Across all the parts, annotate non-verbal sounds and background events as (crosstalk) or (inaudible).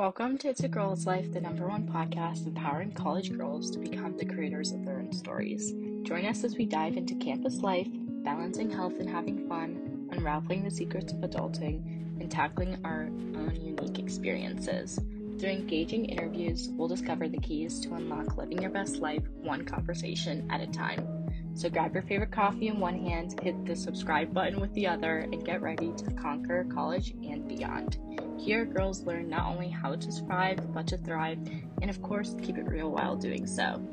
Welcome to It's a Girl's Life, the number one podcast empowering college girls to become the creators of their own stories. Join us as we dive into campus life, balancing health and having fun, unraveling the secrets of adulting, and tackling our own unique experiences. Through engaging interviews, we'll discover the keys to unlock living your best life one conversation at a time. So grab your favorite coffee in one hand, hit the subscribe button with the other, and get ready to conquer college and beyond. Here, girls learn not only how to survive, but to thrive, and of course, keep it real while doing so.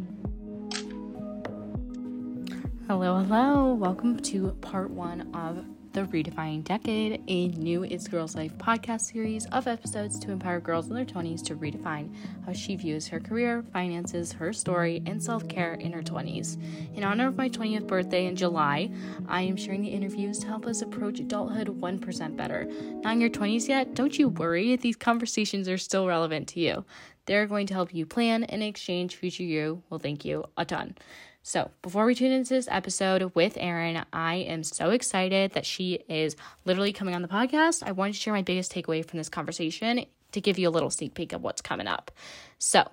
Hello, hello. Welcome to part one of the Redefining Decade, a new It's Girls Life podcast series of episodes to empower girls in their 20s to redefine how she views her career, finances, her story, and self care in her 20s. In honor of my 20th birthday in July, I am sharing the interviews to help us approach adulthood 1% better. Not in your 20s yet? Don't you worry, these conversations are still relevant to you. They're going to help you plan and exchange future you will thank you a ton. So, before we tune into this episode with Erin, I am so excited that she is literally coming on the podcast. I wanted to share my biggest takeaway from this conversation to give you a little sneak peek of what's coming up. So,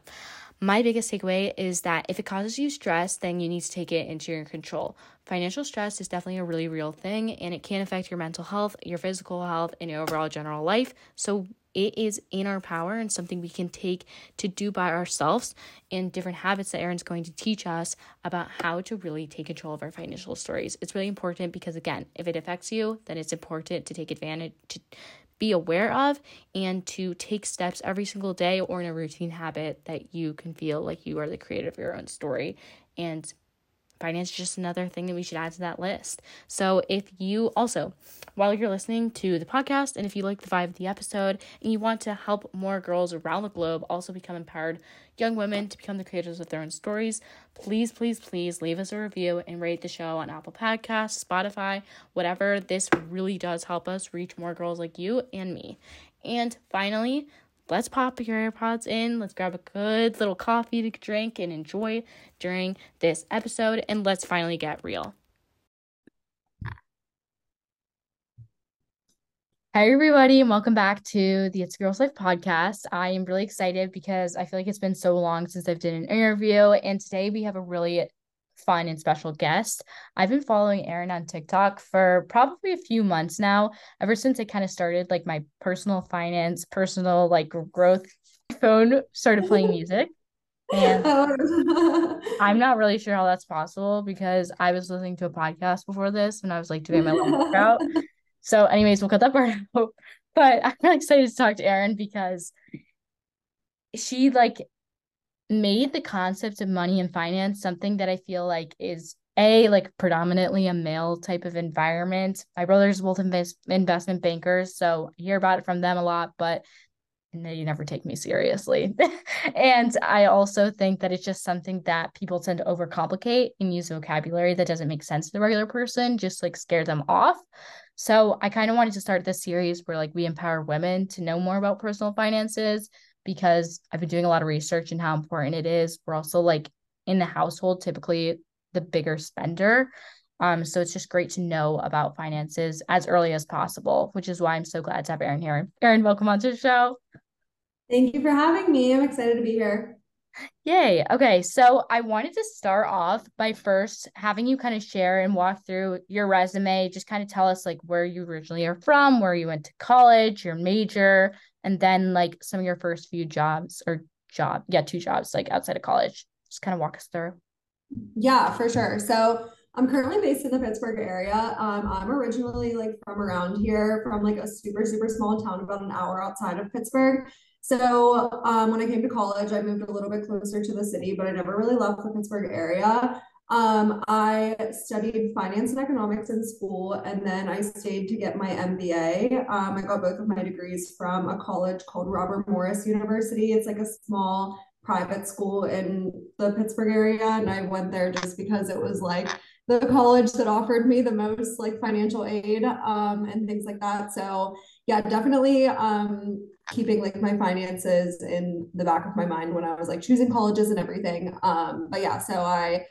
my biggest takeaway is that if it causes you stress, then you need to take it into your control. Financial stress is definitely a really real thing and it can affect your mental health, your physical health, and your overall general life. So, it is in our power and something we can take to do by ourselves and different habits that Erin's going to teach us about how to really take control of our financial stories. It's really important because again, if it affects you, then it's important to take advantage to be aware of and to take steps every single day or in a routine habit that you can feel like you are the creator of your own story and finance is just another thing that we should add to that list. So if you also, while you're listening to the podcast, and if you like the vibe of the episode and you want to help more girls around the globe also become empowered young women to become the creators of their own stories, please, please, please leave us a review and rate the show on Apple Podcasts, Spotify, whatever. This really does help us reach more girls like you and me. And finally, let's pop your AirPods in, let's grab a good little coffee to drink and enjoy during this episode, and let's finally get real. Hi, everybody, and welcome back to the It's Girls Life podcast. I am really excited because I feel like it's been so long since I've done an interview, and today we have a really fun and special guest. I've been following Erin on TikTok for probably a few months now, ever since I kind of started like my personal finance, personal like growth phone started playing music. And (laughs) I'm not really sure how that's possible because I was listening to a podcast before this when I was like doing my little workout. (laughs) So, anyways, we'll cut that part (laughs) out. But I'm really excited to talk to Erin because she like made the concept of money and finance something that I feel like is a like predominantly a male type of environment. My brothers both invest investment bankers, so I hear about it from them a lot, but they never take me seriously. (laughs) and I also think that it's just something that people tend to overcomplicate and use vocabulary that doesn't make sense to the regular person, just like scare them off. So I kind of wanted to start this series where like we empower women to know more about personal finances because I've been doing a lot of research and how important it is. We're also like in the household, typically the bigger spender. Um, so it's just great to know about finances as early as possible, which is why I'm so glad to have Erin here. Erin, welcome onto the show. Thank you for having me. I'm excited to be here. Yay. Okay. So I wanted to start off by first having you kind of share and walk through your resume, just kind of tell us like where you originally are from, where you went to college, your major, and then like some of your first few jobs or job, yeah, two jobs like outside of college. Just kind of walk us through. Yeah, for sure. So I'm currently based in the Pittsburgh area. Um, I'm originally like from around here, from like a super, super small town about an hour outside of Pittsburgh. So um, when I came to college, I moved a little bit closer to the city, but I never really left the Pittsburgh area. Um, I studied finance and economics in school, and then I stayed to get my MBA. Um, I got both of my degrees from a college called Robert Morris University. It's like a small private school in the Pittsburgh area, and I went there just because it was like the college that offered me the most like financial aid um, and things like that. So yeah, definitely um, keeping like my finances in the back of my mind when I was like choosing colleges and everything. Um, but yeah, so I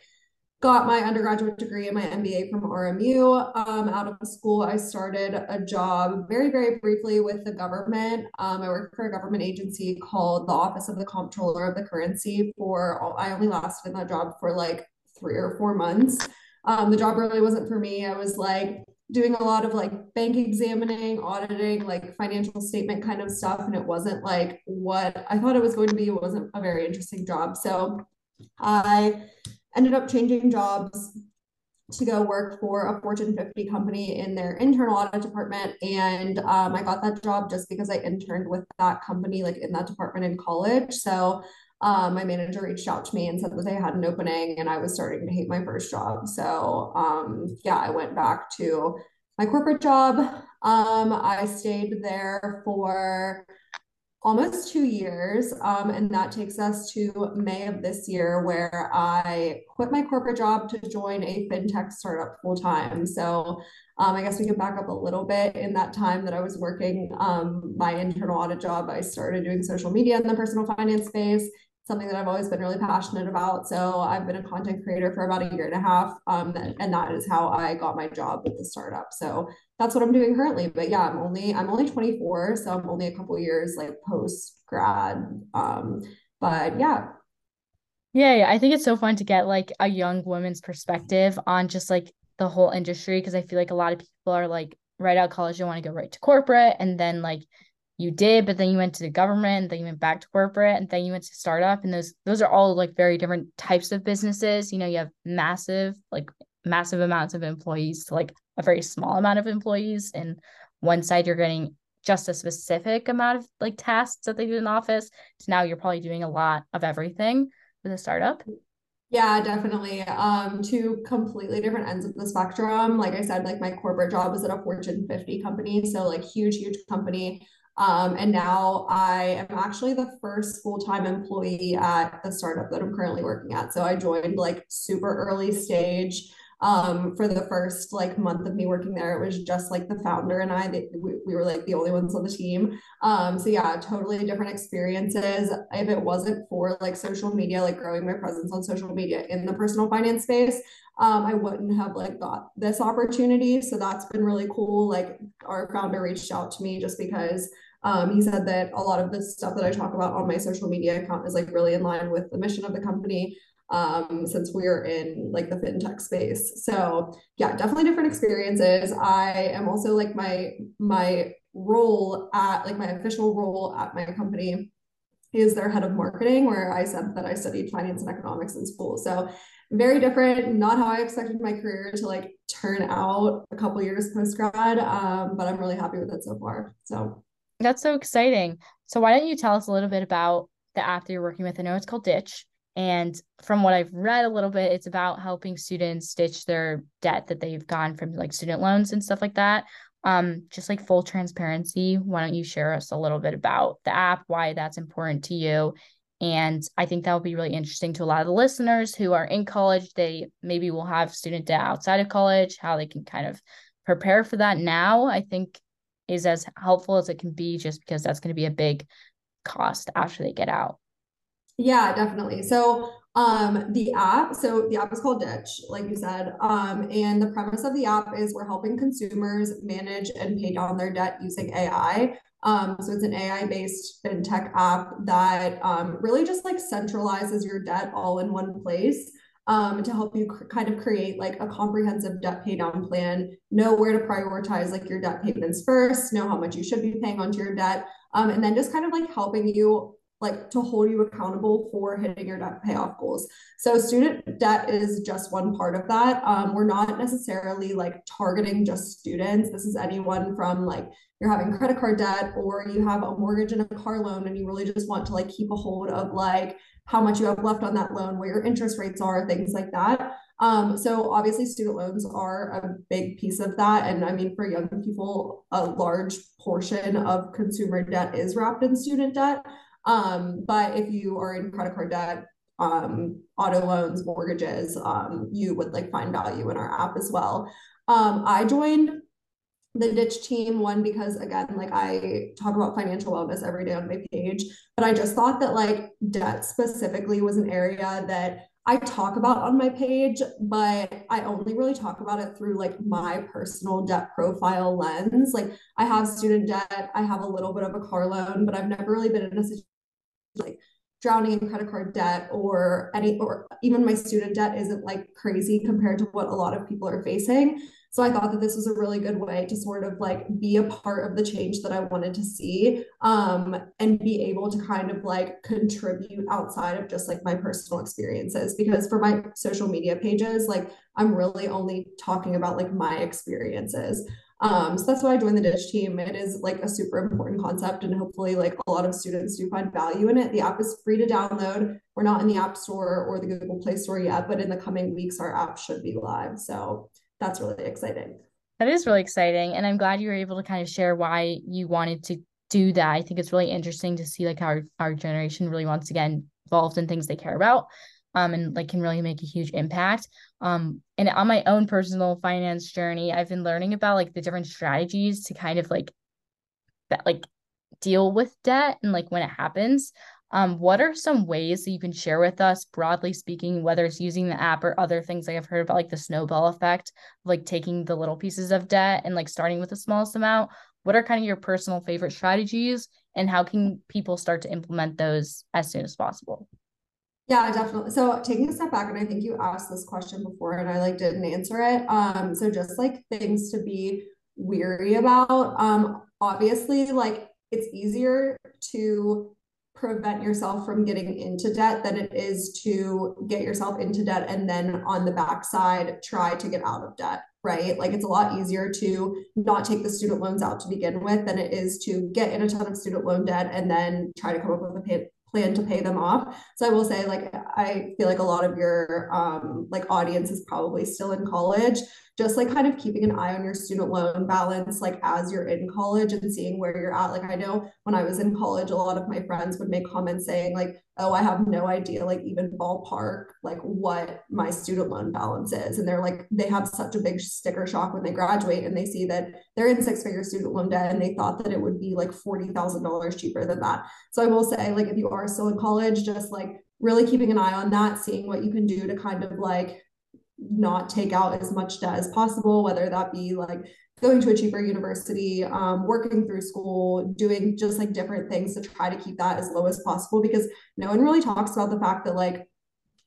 got my undergraduate degree and my MBA from RMU. Um, out of school, I started a job very, very briefly with the government. Um, I worked for a government agency called the Office of the Comptroller of the Currency for, I only lasted in that job for like three or four months. Um, the job really wasn't for me. I was like doing a lot of like bank examining, auditing, like financial statement kind of stuff. And it wasn't like what I thought it was going to be. It wasn't a very interesting job. So I ended up changing jobs to go work for a Fortune 50 company in their internal audit department. And um, I got that job just because I interned with that company, like in that department in college. So um, my manager reached out to me and said that they had an opening and I was starting to hate my first job. So um, yeah, I went back to my corporate job. Um, I stayed there for almost two years. Um, and that takes us to May of this year, where I quit my corporate job to join a fintech startup full time. So um, I guess we can back up a little bit. In that time that I was working um, my internal audit job, I started doing social media in the personal finance space something that I've always been really passionate about. So I've been a content creator for about a year and a half. Um, and that is how I got my job with the startup. So that's what I'm doing currently. But yeah, I'm only I'm only 24, so I'm only a couple years like post grad. Um, but yeah. Yeah, I think it's so fun to get like a young woman's perspective on just like the whole industry because I feel like a lot of people are like right out of college, they want to go right to corporate, and then like you did, but then you went to the government, then you went back to corporate, and then you went to startup. And those those are all like very different types of businesses. You know, you have massive, like massive amounts of employees to like a very small amount of employees. And one side you're getting just a specific amount of like tasks that they do in the office. To now you're probably doing a lot of everything with a startup. Yeah, definitely. Um, two completely different ends of the spectrum. Like I said, like my corporate job is at a Fortune 50 company. So like huge, huge company. Um, and now I am actually the first full-time employee at the startup that I'm currently working at. So I joined like super early stage. Um, for the first like month of me working there, it was just like the founder and I, they, we, we were like the only ones on the team. Um, so yeah, totally different experiences. If it wasn't for like social media, like growing my presence on social media in the personal finance space, um, I wouldn't have like got this opportunity. So that's been really cool. Like our founder reached out to me just because um, he said that a lot of the stuff that I talk about on my social media account is like really in line with the mission of the company um, since we're in like the fintech space. So yeah, definitely different experiences. I am also like my my role at like my official role at my company is their head of marketing, where I said that I studied finance and economics in school. So very different, not how I expected my career to like turn out a couple years post grad. Um, but I'm really happy with it so far. So that's so exciting. So why don't you tell us a little bit about the app that you're working with? I know it's called Ditch. And from what I've read a little bit, it's about helping students ditch their debt that they've gone from like student loans and stuff like that. Um, just like full transparency, why don't you share us a little bit about the app, why that's important to you, and I think that will be really interesting to a lot of the listeners who are in college. They maybe will have student debt outside of college, how they can kind of prepare for that now, I think is as helpful as it can be, just because that's going to be a big cost after they get out. Yeah, definitely. So um the app so the app is called ditch like you said um and the premise of the app is we're helping consumers manage and pay down their debt using ai um, so it's an AI-based fintech app that um, really just like centralizes your debt all in one place um, to help you cr- kind of create like a comprehensive debt pay down plan, know where to prioritize like your debt payments first, know how much you should be paying onto your debt, um, and then just kind of like helping you like to hold you accountable for hitting your debt payoff goals. So student debt is just one part of that. Um, we're not necessarily like targeting just students. This is anyone from like you're having credit card debt or you have a mortgage and a car loan and you really just want to like keep a hold of like how much you have left on that loan, where your interest rates are, things like that. Um, so obviously student loans are a big piece of that. And I mean, for young people, a large portion of consumer debt is wrapped in student debt. Um, but if you are in credit card debt, um, auto loans, mortgages, um, you would like find value in our app as well. Um, I joined the ditch team one because again like i talk about financial wellness every day on my page but i just thought that like debt specifically was an area that I talk about on my page, but I only really talk about it through like my personal debt profile lens. Like I have student debt, I have a little bit of a car loan, but I've never really been in a situation like drowning in credit card debt or any or even my student debt isn't like crazy compared to what a lot of people are facing. So I thought that this was a really good way to sort of like be a part of the change that I wanted to see um, and be able to kind of like contribute outside of just like my personal experiences. Because for my social media pages, like I'm really only talking about like my experiences. Um, so that's why I joined the Ditch team. It is like a super important concept, and hopefully, like a lot of students do find value in it. The app is free to download. We're not in the App Store or the Google Play Store yet, but in the coming weeks, our app should be live. So that's really exciting. That is really exciting. And I'm glad you were able to kind of share why you wanted to do that. I think it's really interesting to see like how our, our generation really wants to get involved in things they care about. Um, and like can really make a huge impact. Um, and on my own personal finance journey, I've been learning about like the different strategies to kind of like that like deal with debt and like when it happens. Um, what are some ways that you can share with us, broadly speaking, whether it's using the app or other things like I've heard about, like the snowball effect, like taking the little pieces of debt and like starting with the smallest amount? What are kind of your personal favorite strategies, and how can people start to implement those as soon as possible? Yeah, definitely. So taking a step back, and I think you asked this question before, and I like didn't answer it. Um, so just like things to be weary about. Um, obviously, like it's easier to prevent yourself from getting into debt than it is to get yourself into debt and then on the backside try to get out of debt right like it's a lot easier to not take the student loans out to begin with than it is to get in a ton of student loan debt and then try to come up with a pay- plan to pay them off. So I will say, like, I feel like a lot of your um, like audience is probably still in college. Just like kind of keeping an eye on your student loan balance, like as you're in college and seeing where you're at. Like I know when I was in college, a lot of my friends would make comments saying like, "Oh, I have no idea, like even ballpark, like what my student loan balance is," and they're like, they have such a big sticker shock when they graduate and they see that they're in six figure student loan debt and they thought that it would be like forty thousand dollars cheaper than that. So I will say, like, if you are still in college, just like really keeping an eye on that, seeing what you can do to kind of like not take out as much debt as possible, whether that be like going to a cheaper university, um, working through school, doing just like different things to try to keep that as low as possible because no one really talks about the fact that like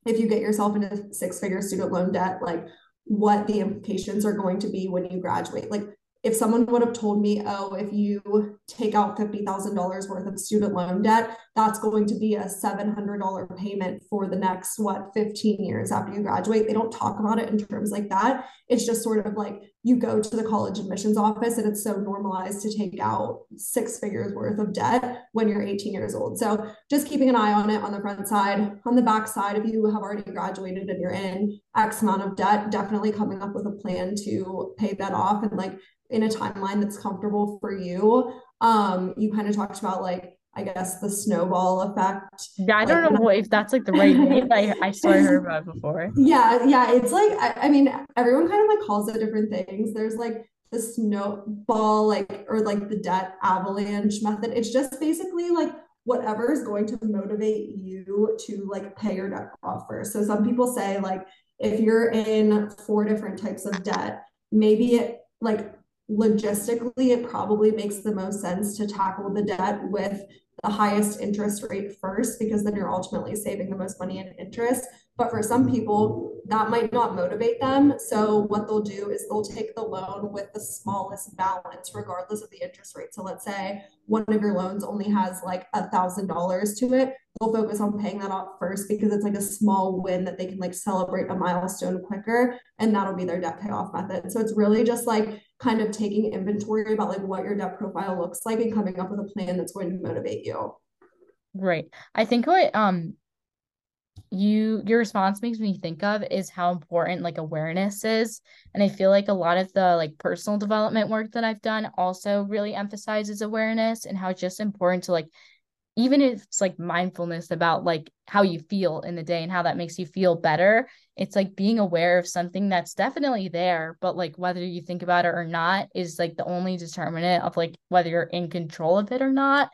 if you get yourself into six figure student loan debt, like what the implications are going to be when you graduate. Like if someone would have told me, oh, if you take out $50,000 worth of student loan debt, that's going to be a $700 payment for the next, what, 15 years after you graduate. They don't talk about it in terms like that. It's just sort of like you go to the college admissions office and it's so normalized to take out six figures worth of debt when you're 18 years old. So just keeping an eye on it on the front side. On the back side, if you have already graduated and you're in X amount of debt, definitely coming up with a plan to pay that off and like in a timeline that's comfortable for you. Um, you kind of talked about like I guess the snowball effect. Yeah, I don't like, know if that's like the right (laughs) name. I, I swear heard about before. Yeah, yeah. It's like I, I, mean, everyone kind of like calls it different things. There's like the snowball, like or like the debt avalanche method. It's just basically like whatever is going to motivate you to like pay your debt off first. So some people say like if you're in four different types of debt, maybe it like logistically, it probably makes the most sense to tackle the debt with the highest interest rate first because then you're ultimately saving the most money in interest. But for some people, that might not motivate them. So what they'll do is they'll take the loan with the smallest balance, regardless of the interest rate. So let's say one of your loans only has like a thousand dollars to it. They'll focus on paying that off first because it's like a small win that they can like celebrate a milestone quicker. And that'll be their debt payoff method. So it's really just like kind of taking inventory about like what your debt profile looks like and coming up with a plan that's going to motivate you. Right. I think what um you your response makes me think of is how important like awareness is and i feel like a lot of the like personal development work that i've done also really emphasizes awareness and how it's just important to like even if it's like mindfulness about like how you feel in the day and how that makes you feel better it's like being aware of something that's definitely there but like whether you think about it or not is like the only determinant of like whether you're in control of it or not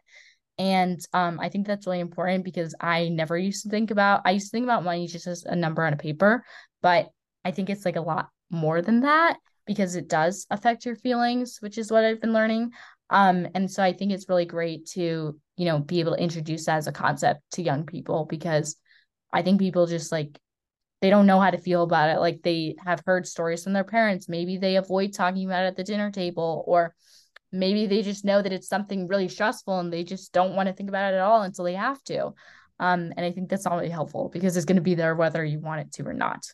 And um, I think that's really important because I never used to think about, I used to think about money just as a number on a paper, but I think it's like a lot more than that because it does affect your feelings, which is what I've been learning. Um, and so I think it's really great to, you know, be able to introduce that as a concept to young people because I think people just like they don't know how to feel about it. Like they have heard stories from their parents. Maybe they avoid talking about it at the dinner table, or maybe they just know that it's something really stressful and they just don't want to think about it at all until they have to. Um, and I think that's not really helpful because it's going to be there whether you want it to or not.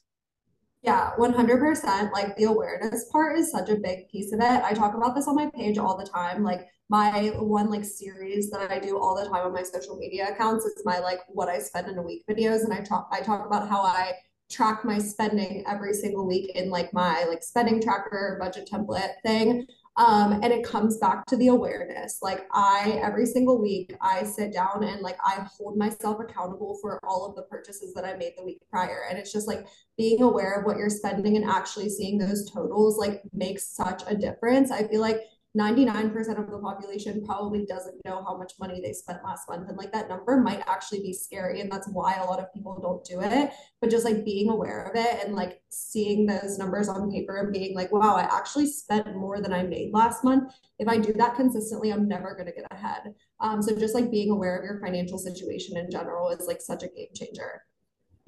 Yeah, 100%. Like the awareness part is such a big piece of it. I talk about this on my page all the time. Like my one like series that I do all the time on my social media accounts is my like what I spend in a week videos and I talk I talk about how I track my spending every single week in like my like spending tracker budget template thing um, and it comes back to the awareness. Like i every single week i sit down and like i hold myself accountable for all of the purchases that i made the week prior. And it's just like being aware of what you're spending and actually seeing those totals like makes such a difference. I feel like 99% of the population probably doesn't know how much money they spent last month. And like that number might actually be scary. And that's why a lot of people don't do it. But just like being aware of it and like seeing those numbers on paper and being like, wow, I actually spent more than I made last month. If I do that consistently, I'm never going to get ahead. Um, so just like being aware of your financial situation in general is like such a game changer.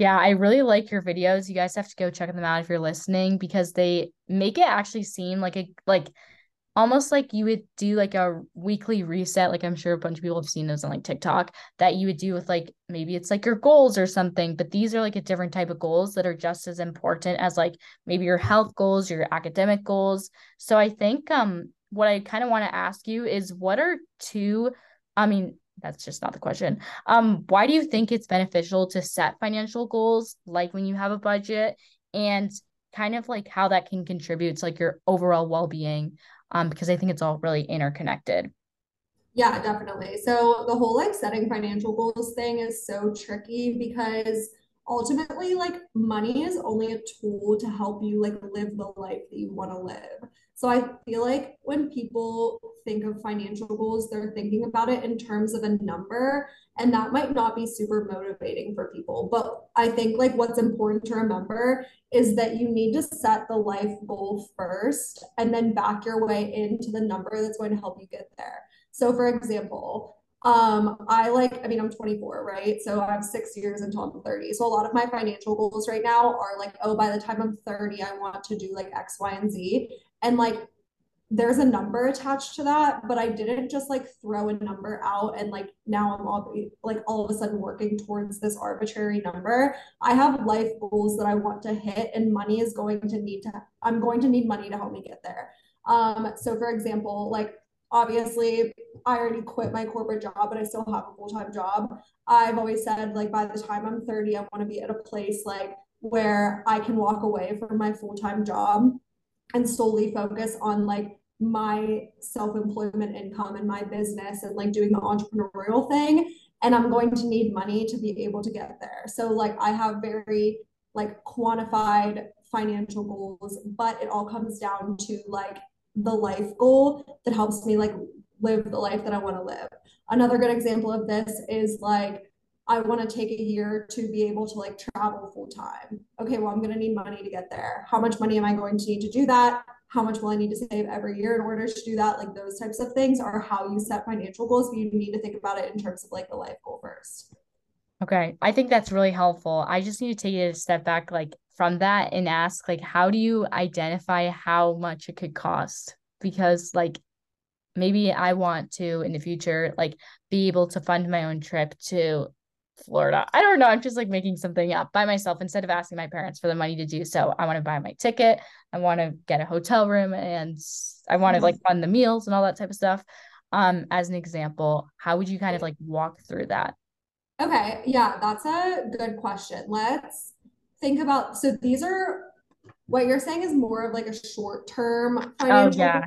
Yeah, I really like your videos. You guys have to go check them out if you're listening because they make it actually seem like a like almost like you would do like a weekly reset like i'm sure a bunch of people have seen those on like tiktok that you would do with like maybe it's like your goals or something but these are like a different type of goals that are just as important as like maybe your health goals your academic goals. So i think um what i kind of want to ask you is what are two i mean that's just not the question. Um why do you think it's beneficial to set financial goals like when you have a budget and kind of like how that can contribute to like your overall well-being um, because I think it's all really interconnected. Yeah, definitely. So the whole like setting financial goals thing is so tricky because ultimately like money is only a tool to help you like live the life that you want to live. So I feel like when people think of financial goals, they're thinking about it in terms of a number, and that might not be super motivating for people. But I think like what's important to remember is that you need to set the life goal first and then back your way into the number that's going to help you get there. So for example, um, I like, I mean, I'm 24, right? So I have six years until I'm 30. So a lot of my financial goals right now are like, oh, by the time I'm 30, I want to do like X, Y, and Z. And like, there's a number attached to that, but I didn't just like throw a number out and like now I'm all like all of a sudden working towards this arbitrary number. I have life goals that I want to hit, and money is going to need to, I'm going to need money to help me get there. Um, so for example, like obviously I already quit my corporate job, but I still have a full-time job. I've always said like by the time I'm 30, I want to be at a place like where I can walk away from my full-time job and solely focus on like my self-employment income and my business and like doing the entrepreneurial thing and i'm going to need money to be able to get there so like i have very like quantified financial goals but it all comes down to like the life goal that helps me like live the life that I want to live. Another good example of this is like I want to take a year to be able to like travel full time. Okay, well, I'm going to need money to get there. How much money am I going to need to do that? How much will I need to save every year in order to do that? Like those types of things are how you set financial goals, but you need to think about it in terms of like the life goal first. Okay, I think that's really helpful. I just need to take it a step back. Like from that and ask like how do you identify how much it could cost? Because like maybe i want to in the future like be able to fund my own trip to florida. I don't know. I'm just like making something up by myself instead of asking my parents for the money to do so. I want to buy my ticket. I want to get a hotel room and i want to like fund the meals and all that type of stuff. Um as an example how would you kind of like walk through that? Okay. Yeah that's a good question. Let's think about so these are what you're saying is more of like a short term financial. Oh, yeah.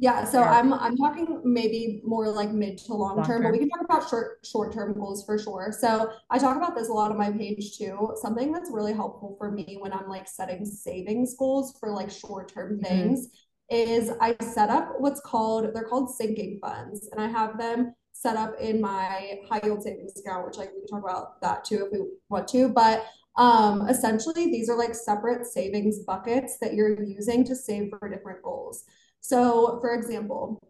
Yeah, so yeah. I'm I'm talking maybe more like mid to long, long term, but we can talk about short short term goals for sure. So I talk about this a lot on my page too. Something that's really helpful for me when I'm like setting savings goals for like short term mm-hmm. things is I set up what's called they're called sinking funds, and I have them set up in my high yield savings account, which like we can talk about that too if we want to. But um, essentially, these are like separate savings buckets that you're using to save for different goals. So, for example,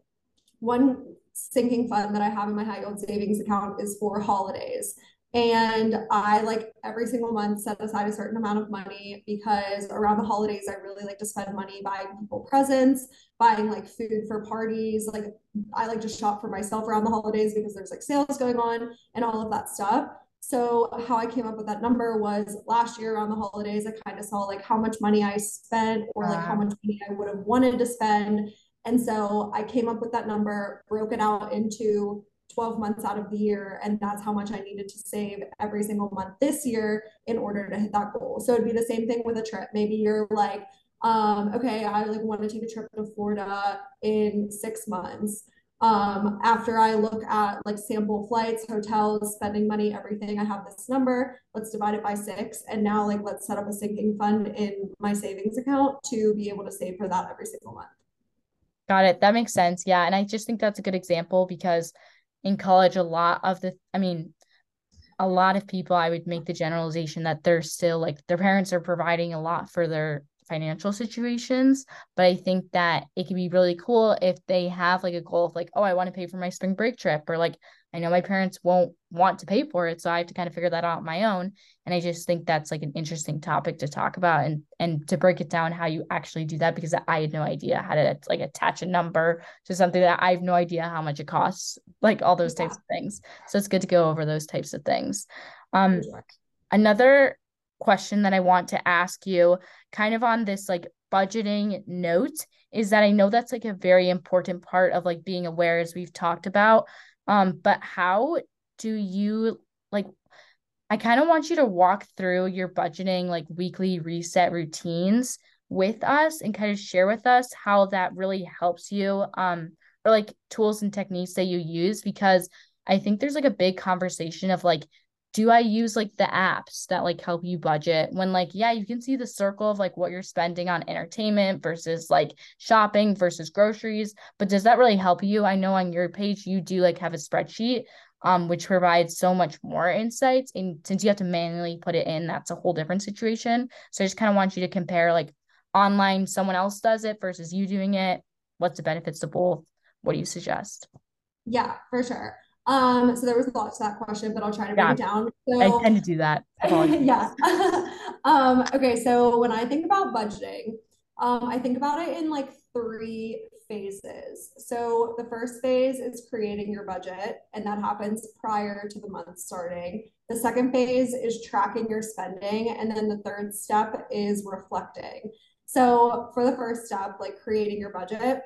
one sinking fund that I have in my high yield savings account is for holidays. And I like every single month set aside a certain amount of money because around the holidays, I really like to spend money buying people presents, buying like food for parties. Like I like to shop for myself around the holidays because there's like sales going on and all of that stuff. So how I came up with that number was last year around the holidays, I kind of saw like how much money I spent or like how much money I would have wanted to spend. And so I came up with that number, broke it out into 12 months out of the year. And that's how much I needed to save every single month this year in order to hit that goal. So it'd be the same thing with a trip. Maybe you're like, um, okay, I like want to take a trip to Florida in six months. Um, after I look at like sample flights, hotels, spending money, everything, I have this number. Let's divide it by six. And now like let's set up a sinking fund in my savings account to be able to save for that every single month. Got it. That makes sense. Yeah. And I just think that's a good example because in college a lot of the i mean a lot of people i would make the generalization that they're still like their parents are providing a lot for their financial situations but i think that it can be really cool if they have like a goal of like oh i want to pay for my spring break trip or like I know my parents won't want to pay for it, so I have to kind of figure that out on my own. And I just think that's like an interesting topic to talk about and and to break it down how you actually do that because I had no idea how to like attach a number to something that I have no idea how much it costs, like all those yeah. types of things. So it's good to go over those types of things. Um, another question that I want to ask you, kind of on this like budgeting note, is that I know that's like a very important part of like being aware, as we've talked about. Um, but how do you like I kind of want you to walk through your budgeting like weekly reset routines with us and kind of share with us how that really helps you um or like tools and techniques that you use because I think there's like a big conversation of like do I use like the apps that like help you budget? When like yeah you can see the circle of like what you're spending on entertainment versus like shopping versus groceries but does that really help you? I know on your page you do like have a spreadsheet um which provides so much more insights and since you have to manually put it in that's a whole different situation. So I just kind of want you to compare like online someone else does it versus you doing it. What's the benefits to both? What do you suggest? Yeah for sure um, so there was a lot to that question, but I'll try to break yeah, it down. So, I tend to do that. (laughs) yeah. (laughs) um, okay, so when I think about budgeting, um, I think about it in like three phases. So the first phase is creating your budget, and that happens prior to the month starting. The second phase is tracking your spending, and then the third step is reflecting. So for the first step, like creating your budget,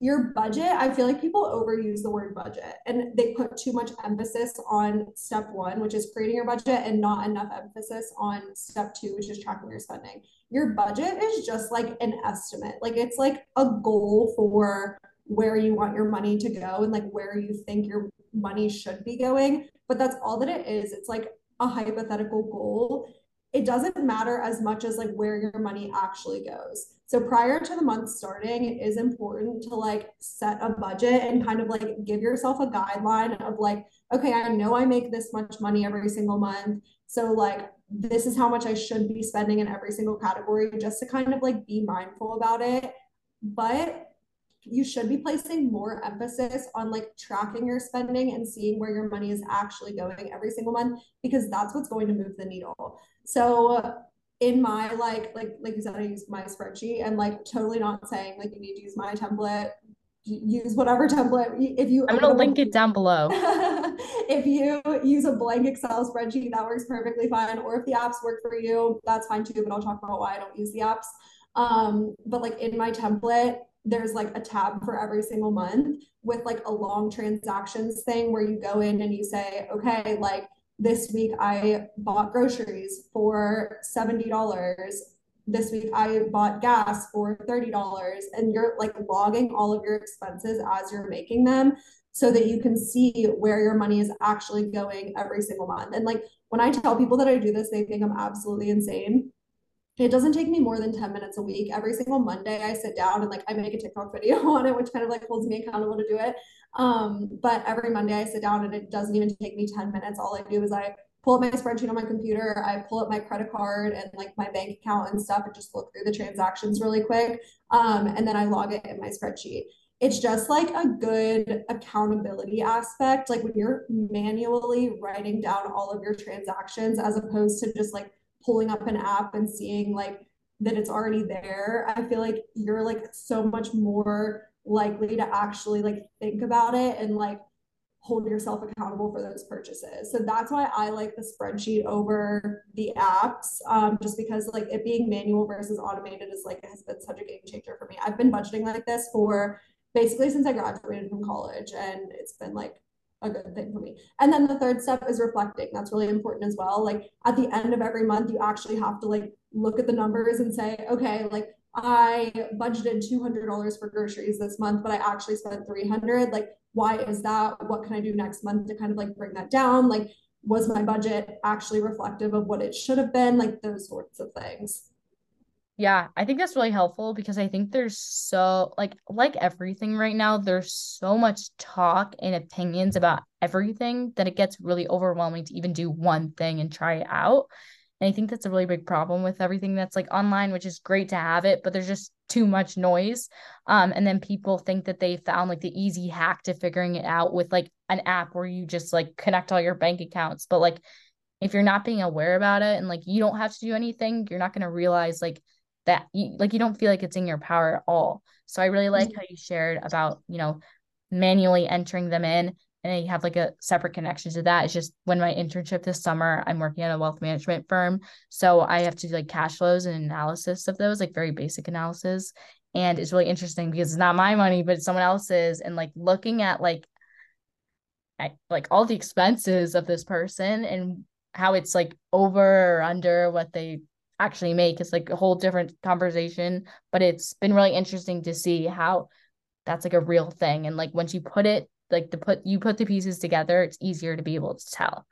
your budget, I feel like people overuse the word budget and they put too much emphasis on step one, which is creating your budget, and not enough emphasis on step two, which is tracking your spending. Your budget is just like an estimate, like it's like a goal for where you want your money to go and like where you think your money should be going. But that's all that it is. It's like a hypothetical goal. It doesn't matter as much as like where your money actually goes. So prior to the month starting, it is important to like set a budget and kind of like give yourself a guideline of like, okay, I know I make this much money every single month. So like this is how much I should be spending in every single category just to kind of like be mindful about it. But you should be placing more emphasis on like tracking your spending and seeing where your money is actually going every single month because that's what's going to move the needle. So in my like like like you said i use my spreadsheet and like totally not saying like you need to use my template use whatever template. If you i'm gonna link it down below. (laughs) If you use a blank excel spreadsheet that works perfectly fine or if the apps work for you that's fine too but i'll talk about why i don't use the apps. Um but like in my template there's like a tab for every single month with like a long transactions thing where you go in and you say okay like this week I bought groceries for $70. This week I bought gas for $30. And you're like logging all of your expenses as you're making them so that you can see where your money is actually going every single month. And like when I tell people that I do this, they think I'm absolutely insane. It doesn't take me more than 10 minutes a week. Every single Monday, I sit down and like I make a TikTok video (laughs) on it, which kind of like holds me accountable to do it. Um, but every Monday, I sit down and it doesn't even take me 10 minutes. All I do is I pull up my spreadsheet on my computer, I pull up my credit card and like my bank account and stuff and just look through the transactions really quick. Um, and then I log it in my spreadsheet. It's just like a good accountability aspect. Like when you're manually writing down all of your transactions as opposed to just like pulling up an app and seeing like that it's already there, I feel like you're like so much more likely to actually like think about it and like hold yourself accountable for those purchases. So that's why I like the spreadsheet over the apps, um, just because like it being manual versus automated is like has been such a game changer for me. I've been budgeting like this for basically since I graduated from college, and it's been like a good thing for me. And then the third step is reflecting. That's really important as well. Like at the end of every month, you actually have to like look at the numbers and say, okay, like I budgeted $200 for groceries this month, but I actually spent 300. Like, why is that? What can I do next month to kind of like bring that down? Like, was my budget actually reflective of what it should have been? Like, those sorts of things. Yeah, I think that's really helpful because I think there's so like like everything right now, there's so much talk and opinions about everything that it gets really overwhelming to even do one thing and try it out. And I think that's a really big problem with everything that's like online, which is great to have it, but there's just too much noise. Um, and then people think that they found like the easy hack to figuring it out with like an app where you just like connect all your bank accounts. But like if you're not being aware about it and like you don't have to do anything, you're not gonna realize like that you like you don't feel like it's in your power at all. So I really like mm-hmm. how you shared about, you know, manually entering them in and you have like a separate connection to that. It's just when my internship this summer, I'm working at a wealth management firm. So I have to do like cash flows and analysis of those, like very basic analysis. And it's really interesting because it's not my money, but it's someone else's. And like looking at like like all the expenses of this person and how it's like over or under what they actually make is like a whole different conversation but it's been really interesting to see how that's like a real thing and like once you put it like the put you put the pieces together it's easier to be able to tell.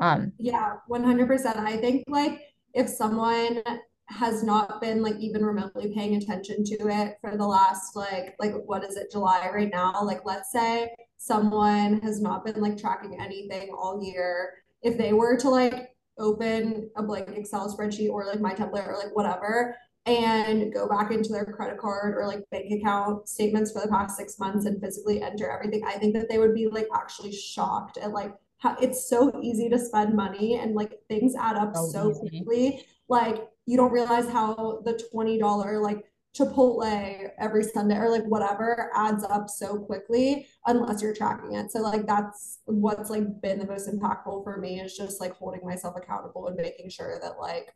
Um yeah 100% i think like if someone has not been like even remotely paying attention to it for the last like like what is it july right now like let's say someone has not been like tracking anything all year if they were to like open a blank Excel spreadsheet or like my template or like whatever and go back into their credit card or like bank account statements for the past six months and physically enter everything, I think that they would be like actually shocked at like how it's so easy to spend money and like things add up so, so quickly. Like you don't realize how the $20 like Chipotle every Sunday or like whatever adds up so quickly unless you're tracking it. So like that's what's like been the most impactful for me is just like holding myself accountable and making sure that like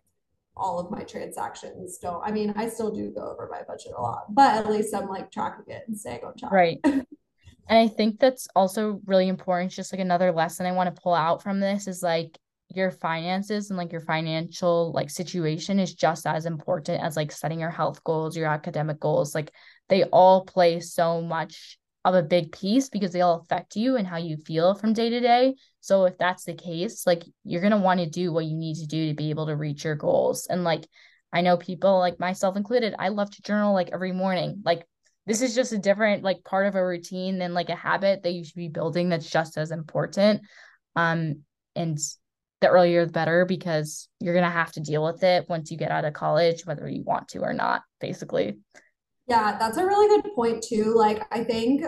all of my transactions don't I mean I still do go over my budget a lot, but at least I'm like tracking it and staying on track. Right. (laughs) and I think that's also really important. It's Just like another lesson I want to pull out from this is like your finances and like your financial like situation is just as important as like setting your health goals, your academic goals. Like they all play so much of a big piece because they all affect you and how you feel from day to day. So if that's the case, like you're going to want to do what you need to do to be able to reach your goals. And like I know people like myself included, I love to journal like every morning. Like this is just a different like part of a routine than like a habit that you should be building that's just as important. Um and the earlier the better because you're going to have to deal with it once you get out of college whether you want to or not basically. Yeah that's a really good point too. Like i think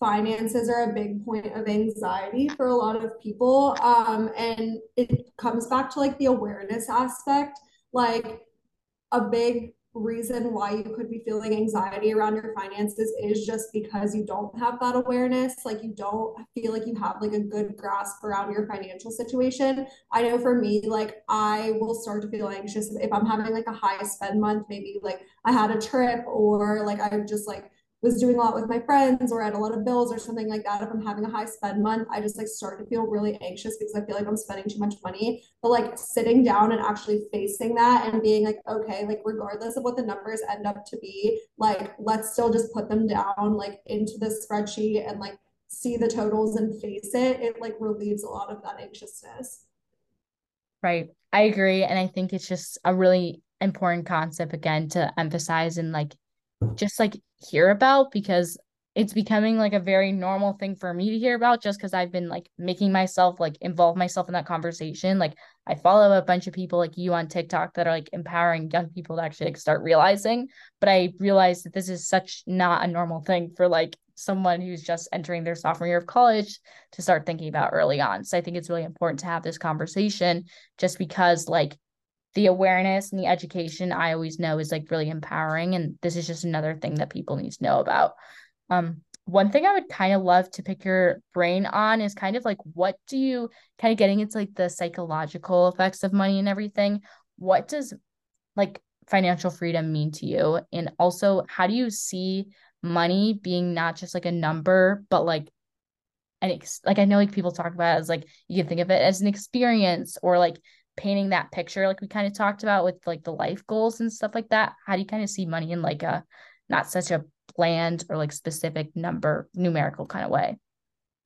finances are a big point of anxiety for a lot of people. Um and it comes back to like the awareness aspect. Like a big reason why you could be feeling anxiety around your finances is just because you don't have that awareness. Like you don't feel like you have like a good grasp around your financial situation. I know for me like i will start to feel anxious if i'm having like a high spend month. Maybe like i had a trip or like i just like was doing a lot with my friends or had a lot of bills or something like that, if I'm having a high spend month, I just like start to feel really anxious because I feel like I'm spending too much money. But like sitting down and actually facing that and being like, okay, like regardless of what the numbers end up to be, like let's still just put them down like into the spreadsheet and like see the totals and face it, it like relieves a lot of that anxiousness. Right. I agree. And I think it's just a really important concept again to emphasize and like just like hear about because it's becoming like a very normal thing for me to hear about just because I've been like making myself like involve myself in that conversation. Like I follow a bunch of people like you on TikTok that are like empowering young people to actually like start realizing. But I realized that this is such not a normal thing for like someone who's just entering their sophomore year of college to start thinking about early on. So I think it's really important to have this conversation just because like the awareness and the education I always know is like really empowering. And this is just another thing that people need to know about. Um, one thing I would kind of love to pick your brain on is kind of like what do you kind of getting into like the psychological effects of money and everything. What does like financial freedom mean to you? And also, how do you see money being not just like a number, but like an ex- like I know like people talk about it as like you can think of it as an experience or like painting that picture like we kind of talked about with like the life goals and stuff like that. How do you kind of see money in like a not such a bland or like specific number numerical kind of way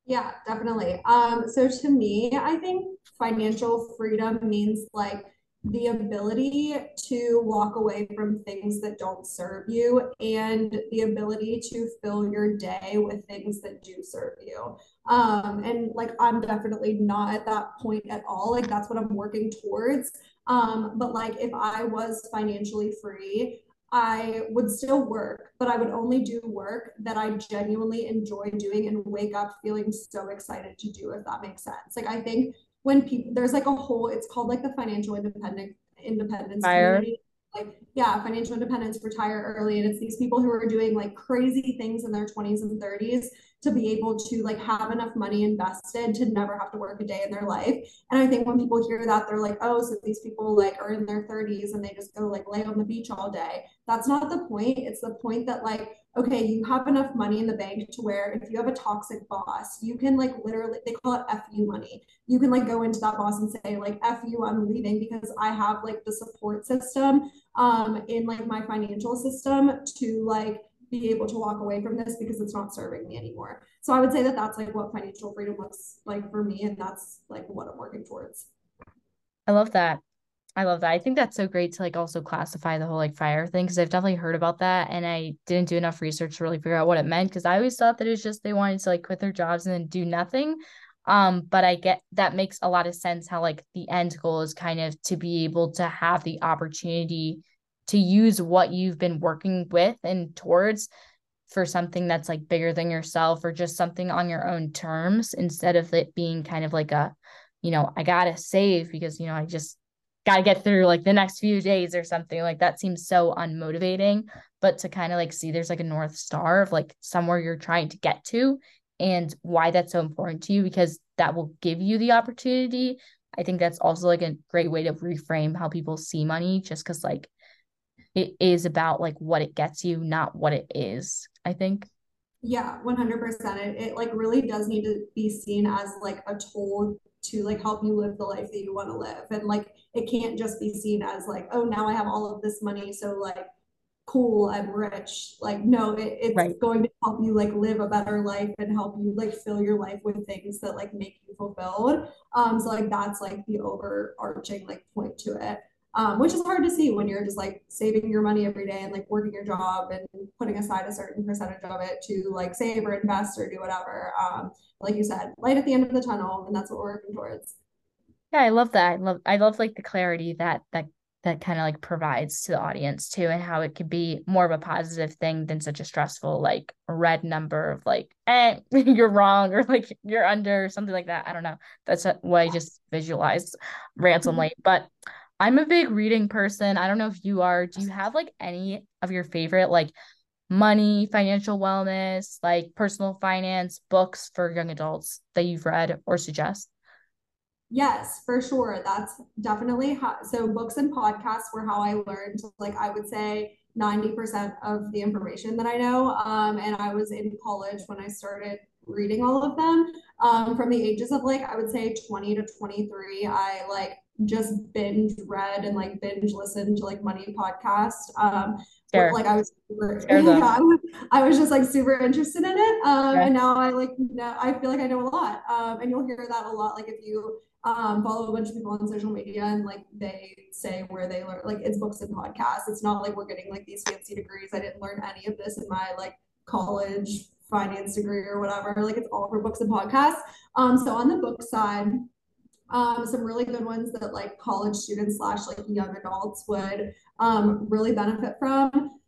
yeah definitely um so to me i think financial freedom means like the ability to walk away from things that don't serve you and the ability to fill your day with things that do serve you. Um and like i'm definitely not at that point at all. Like that's what i'm working towards. Um but like if i was financially free I would still work, but I would only do work that I genuinely enjoy doing and wake up feeling so excited to do, if that makes sense. Like I think when people there's like a whole, it's called like the financial independent independence Fire. community. Like yeah financial independence retire early. And it's these people who are doing like crazy things in their 20s and 30s to be able to like have enough money invested to never have to work a day in their life. And i think when people hear that they're like oh so these people like are in their 30s and they just go like lay on the beach all day. That's not the point. It's the point that like okay, you have enough money in the bank to where if you have a toxic boss, you can like literally, they call it FU money. You can like go into that boss and say, like, FU, I'm leaving because I have like the support system um, in like my financial system to like be able to walk away from this because it's not serving me anymore. So I would say that that's like what financial freedom looks like for me. And that's like what I'm working towards. I love that. I love that. I think that's so great to like also classify the whole like fire thing because I've definitely heard about that and I didn't do enough research to really figure out what it meant because I always thought that it was just they wanted to like quit their jobs and then do nothing. Um, but I get that makes a lot of sense how like the end goal is kind of to be able to have the opportunity to use what you've been working with and towards for something that's like bigger than yourself or just something on your own terms instead of it being kind of like a, you know, I gotta save because you know I just got to get through like the next few days or something like that seems so unmotivating. But to kind of like see there's like a north star of like somewhere you're trying to get to and why that's so important to you because that will give you the opportunity i think that's also like a great way to reframe how people see money just because like it is about like what it gets you not what it is i think. Yeah 100% it, it like really does need to be seen as like a tool to like help you live the life that you want to live. And like it can't just be seen as like oh now i have all of this money so like cool i'm rich. Like no it, it's right. going to help you like live a better life and help you like fill your life with things that like make you fulfilled. Um so like that's like the overarching like point to it um, which is hard to see when you're just like saving your money every day and like working your job and putting aside a certain percentage of it to like save or invest or do whatever. Um, like you said, light at the end of the tunnel, and that's what we're working towards. Yeah, I love that. I love I love like the clarity that that that kind of like provides to the audience too and how it could be more of a positive thing than such a stressful like red number of like eh (laughs) you're wrong or like you're under or something like that i don't know that's what i just visualized randomly mm-hmm. but i'm a big reading person i don't know if you are do you have like any of your favorite like money financial wellness like personal finance books for young adults that you've read or suggest Yes, for sure. That's definitely how, so books and podcasts were how I learned like I would say 90% of the information that I know. Um, and I was in college when I started reading all of them. Um, from the ages of like I would say 20 to 23, I like just binge read and like binge listened to like money podcasts. Um, Sure. Like I was super, (laughs) yeah, I was just like super interested in it. Um, and now I like now I feel like I know a lot. Um, and you'll hear that a lot. Like if you um, follow a bunch of people on social media and like they say where they learn like it's books and podcasts. It's not like we're getting like these fancy degrees. I didn't learn any of this in my like college finance degree or whatever. Like it's all for books and podcasts. Um, so on the book side, um, some really good ones that like college students slash like young adults would um, really benefit from.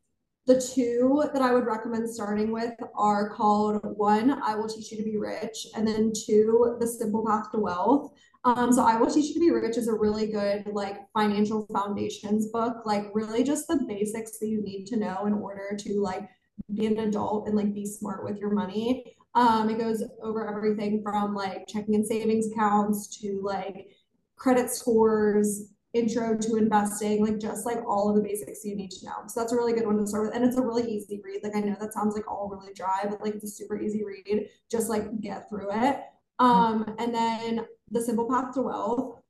The two that I would recommend starting with are called one, I Will Teach You to Be Rich, and then two, The Simple Path to Wealth. Um, so I Will Teach You to Be Rich is a really good like financial foundations book, like really just the basics that you need to know in order to like be an adult and like be smart with your money. Um, it goes over everything from like checking and savings accounts to like credit scores, intro to investing, like just like all of the basics you need to know. So that's a really good one to start with. And it's a really easy read. Like I know that sounds like all really dry, but like it's a super easy read. Just like get through it. Um, and then the simple path to wealth.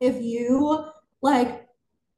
If you like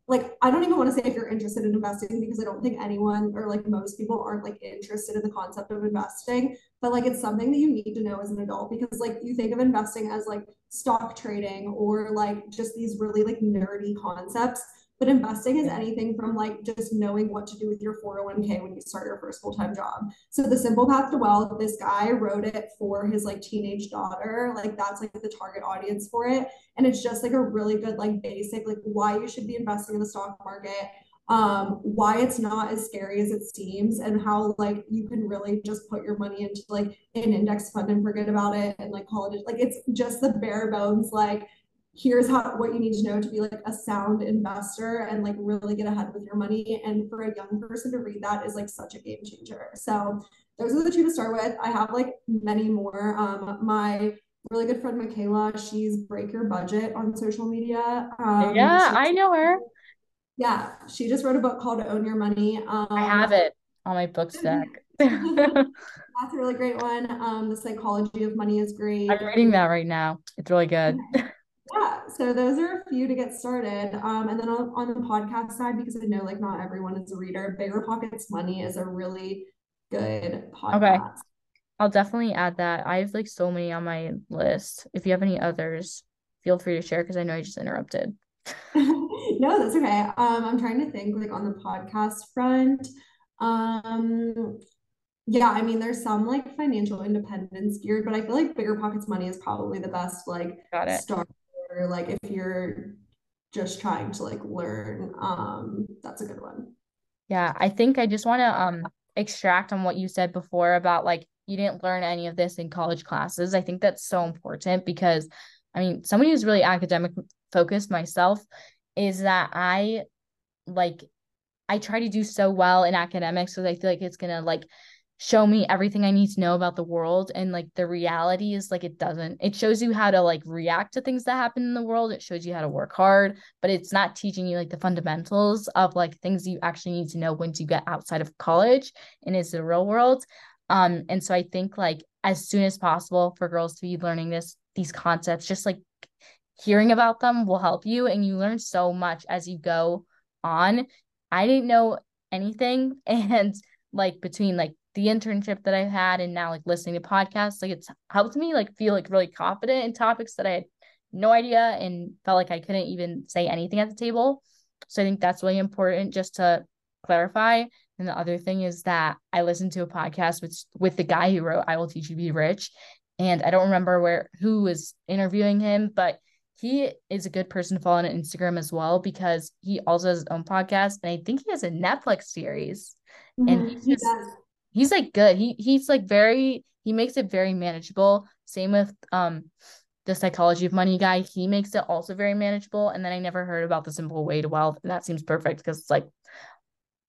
like I don't even want to say if you're interested in investing because I don't think anyone or like most people aren't like interested in the concept of investing, but like it's something that you need to know as an adult because like you think of investing as like stock trading or like just these really like nerdy concepts but investing is anything from like just knowing what to do with your 401k when you start your first full-time job. So the simple path to wealth, this guy wrote it for his like teenage daughter. Like that's like the target audience for it. And it's just like a really good, like basic, like why you should be investing in the stock market, um, why it's not as scary as it seems, and how like you can really just put your money into like an index fund and forget about it and like call it like it's just the bare bones, like here's how what you need to know to be like a sound investor and like really get ahead with your money. And for a young person to read that is like such a game changer. So those are the two to start with. I have like many more. Um my really good friend michaela she's break your budget on social media. Um, yeah i know her yeah she just wrote a book called own your money. Um, i have it on my book stack. (laughs) (laughs) That's a really great one. Um the psychology of money is great i'm reading that right now. It's really good. Yeah. So those are a few to get started. Um, and then on, on the podcast side because i know like not everyone is a reader BiggerPockets Money is a really good podcast. Okay i'll definitely add that. I have like so many on my list. If you have any others feel free to share because i know i just interrupted (laughs) no that's okay. Um i'm trying to think like on the podcast front um yeah, I mean, there's some like financial independence geared, but I feel like BiggerPockets Money is probably the best like start or like if you're just trying to like learn um that's a good one. Yeah i think i just want to um extract on what you said before about like you didn't learn any of this in college classes. I think that's so important because i mean somebody who's really academic focused myself is that i like i try to do so well in academics because i feel like it's gonna like show me everything I need to know about the world. And like the reality is like it doesn't. It shows you how to like react to things that happen in the world. It shows you how to work hard, but it's not teaching you like the fundamentals of like things you actually need to know once you get outside of college and it's the real world. Um, and so I think like as soon as possible for girls to be learning this, these concepts, just like hearing about them will help you and you learn so much as you go on. I didn't know anything (laughs) and like between like the internship that I had and now like listening to podcasts, like it's helped me like feel like really confident in topics that I had no idea and felt like I couldn't even say anything at the table. So I think that's really important just to clarify. And the other thing is that I listened to a podcast with with the guy who wrote I Will Teach You to Be Rich. And I don't remember where who was interviewing him, but he is a good person to follow on Instagram as well because he also has his own podcast and I think he has a Netflix series. Mm-hmm. And he's just, he he's like good. He he's like very he makes it very manageable. Same with um the psychology of money guy. He makes it also very manageable. And then I never heard about the simple way to wealth. And that seems perfect because it's like,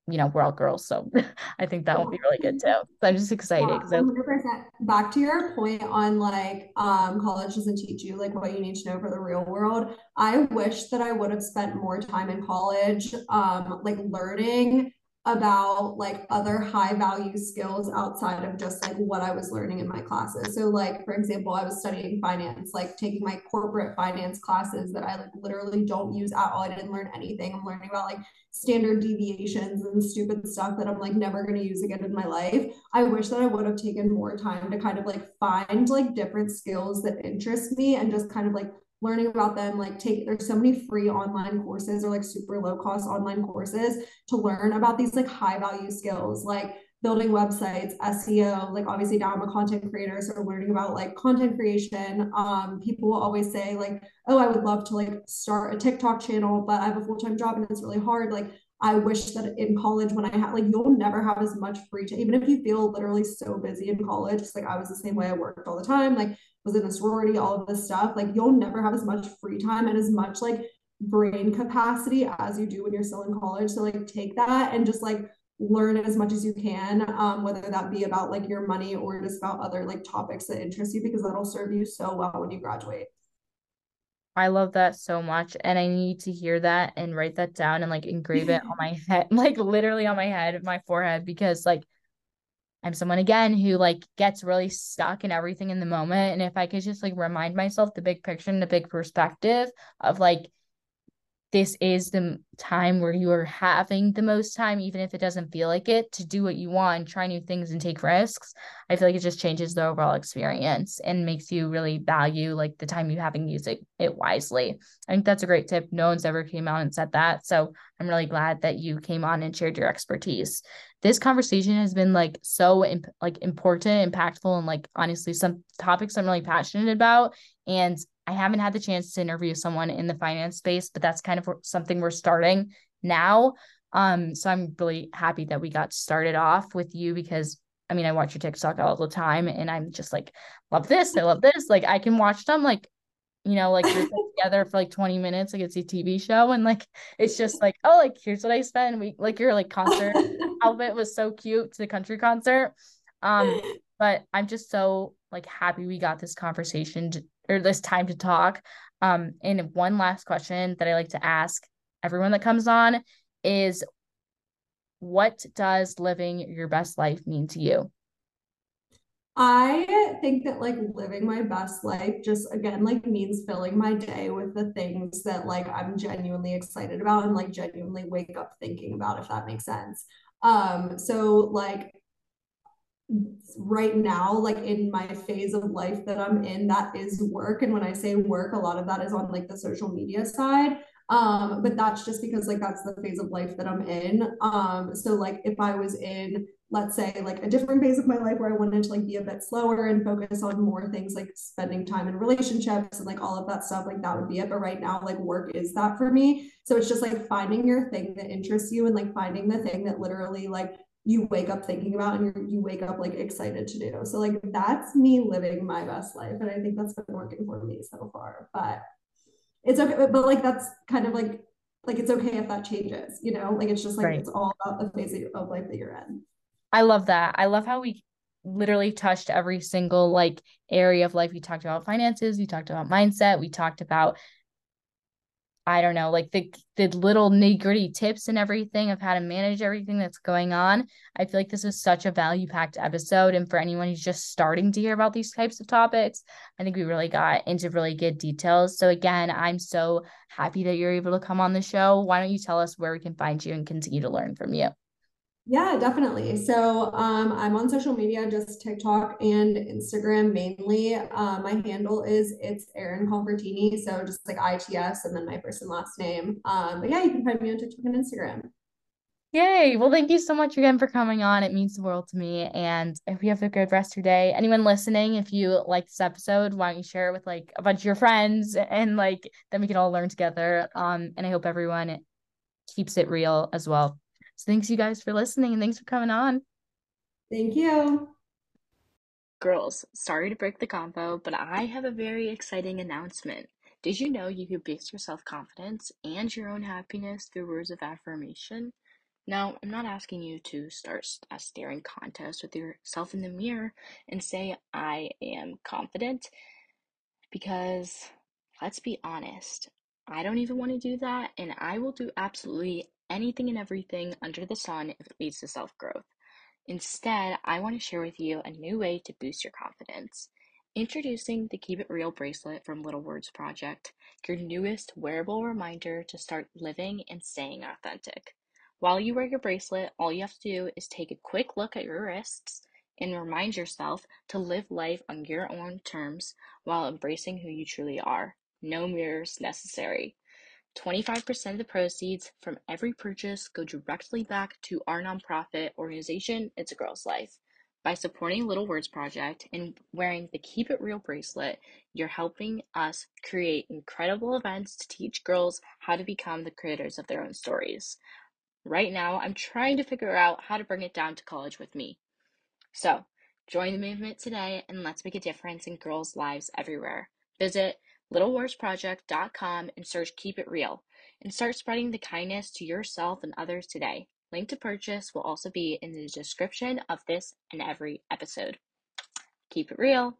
you know, we're all girls. So (laughs) I think that will be really good too. So I'm just excited. Yeah, 100%. Back to your point on like um, college doesn't teach you like what you need to know for the real world. I wish that I would have spent more time in college um, like learning about like other high value skills outside of just like what I was learning in my classes. So like for example, I was studying finance, like taking my corporate finance classes that I like literally don't use at all. I didn't learn anything. I'm learning about like standard deviations and stupid stuff that I'm like never going to use again in my life. I wish that I would have taken more time to kind of like find like different skills that interest me and just kind of like learning about them like take there's so many free online courses or like super low cost online courses to learn about these like high value skills like building websites seo like obviously now i'm a content creator so learning about like content creation. Um people will always say like oh i would love to like start a tiktok channel but i have a full-time job and it's really hard like I wish that in college when I had like you'll never have as much free time even if you feel literally so busy in college just like I was the same way I worked all the time like was in a sorority, all of this stuff, like you'll never have as much free time and as much like brain capacity as you do when you're still in college. So like take that and just like learn as much as you can, um, whether that be about like your money or just about other like topics that interest you, because that'll serve you so well when you graduate. I love that so much. And I need to hear that and write that down and like engrave it on (laughs) my head, (laughs) like literally on my head, my forehead, because like I'm someone again who like gets really stuck in everything in the moment. And if I could just like remind myself the big picture and the big perspective of like this is the time where you are having the most time, even if it doesn't feel like it, to do what you want, try new things and take risks. I feel like it just changes the overall experience and makes you really value like the time you have use it, it wisely. I think that's a great tip. No one's ever came out and said that. So I'm really glad that you came on and shared your expertise. This conversation has been like so imp- like important, impactful, and like honestly some topics I'm really passionate about. And I haven't had the chance to interview someone in the finance space, but that's kind of something we're starting now. Um, so I'm really happy that we got started off with you because I mean, I watch your TikTok all the time and I'm just like, love this. I love this. Like I can watch them like, you know, like together for like 20 minutes, like it's a TV show. And like it's just like, oh, like here's what I spent. We like your like concert (laughs) outfit was so cute to the country concert. Um, but I'm just so like happy we got this conversation to, or this time to talk. Um, and one last question that I like to ask everyone that comes on is what does living your best life mean to you? I think that like living my best life just again like means filling my day with the things that like I'm genuinely excited about and like genuinely wake up thinking about if that makes sense. Um so like right now like in my phase of life that i'm in that is work. And when i say work a lot of that is on like the social media side. Um but that's just because like that's the phase of life that i'm in. Um so like if i was in let's say like a different phase of my life where i wanted to like be a bit slower and focus on more things like spending time in relationships and like all of that stuff like that would be it but right now like work is that for me so it's just like finding your thing that interests you and like finding the thing that literally like you wake up thinking about and you wake up like excited to do. So like that's me living my best life. And I think that's been working for me so far. But it's okay. But like that's kind of like like it's okay if that changes, you know? Like it's just like right. it's all about the phase of life that you're in. I love that. I love how we literally touched every single like area of life. We talked about finances, we talked about mindset, we talked about I don't know, like the the little nitty gritty tips and everything of how to manage everything that's going on. I feel like this is such a value packed episode, and for anyone who's just starting to hear about these types of topics, I think we really got into really good details. So again, I'm so happy that you're able to come on the show. Why don't you tell us where we can find you and continue to learn from you? Yeah, definitely. So um, I'm on social media, just TikTok and Instagram mainly. Uh, my handle is it's Erin Confortini, so just like ITS and then my first and last name. Um, but yeah, you can find me on TikTok and Instagram. Yay. Well, thank you so much again for coming on. It means the world to me. And if you have a good rest of your day, anyone listening, if you like this episode, why don't you share it with like a bunch of your friends (laughs) and like then we can all learn together. Um, and I hope everyone keeps it real as well. So thanks you guys for listening and thanks for coming on. Thank you. Girls, sorry to break the combo, but I have a very exciting announcement. Did you know you could boost your self confidence and your own happiness through words of affirmation? Now, I'm not asking you to start a staring contest with yourself in the mirror and say, I am confident, because let's be honest, I don't even want to do that, and I will do absolutely anything and everything under the sun if it leads to self growth. Instead, I want to share with you a new way to boost your confidence. Introducing the Keep It Real bracelet from Little Words Project, your newest wearable reminder to start living and staying authentic. While you wear your bracelet, all you have to do is take a quick look at your wrists and remind yourself to live life on your own terms while embracing who you truly are. No mirrors necessary. 25% of the proceeds from every purchase go directly back to our nonprofit organization, It's a Girl's Life. By supporting Little Words Project and wearing the Keep It Real bracelet, you're helping us create incredible events to teach girls how to become the creators of their own stories. Right now, I'm trying to figure out how to bring it down to college with me. So, join the movement today and let's make a difference in girls' lives everywhere. Visit littlewordsproject.com and search Keep It Real and start spreading the kindness to yourself and others today. Link to purchase will also be in the description of this and every episode. Keep it real.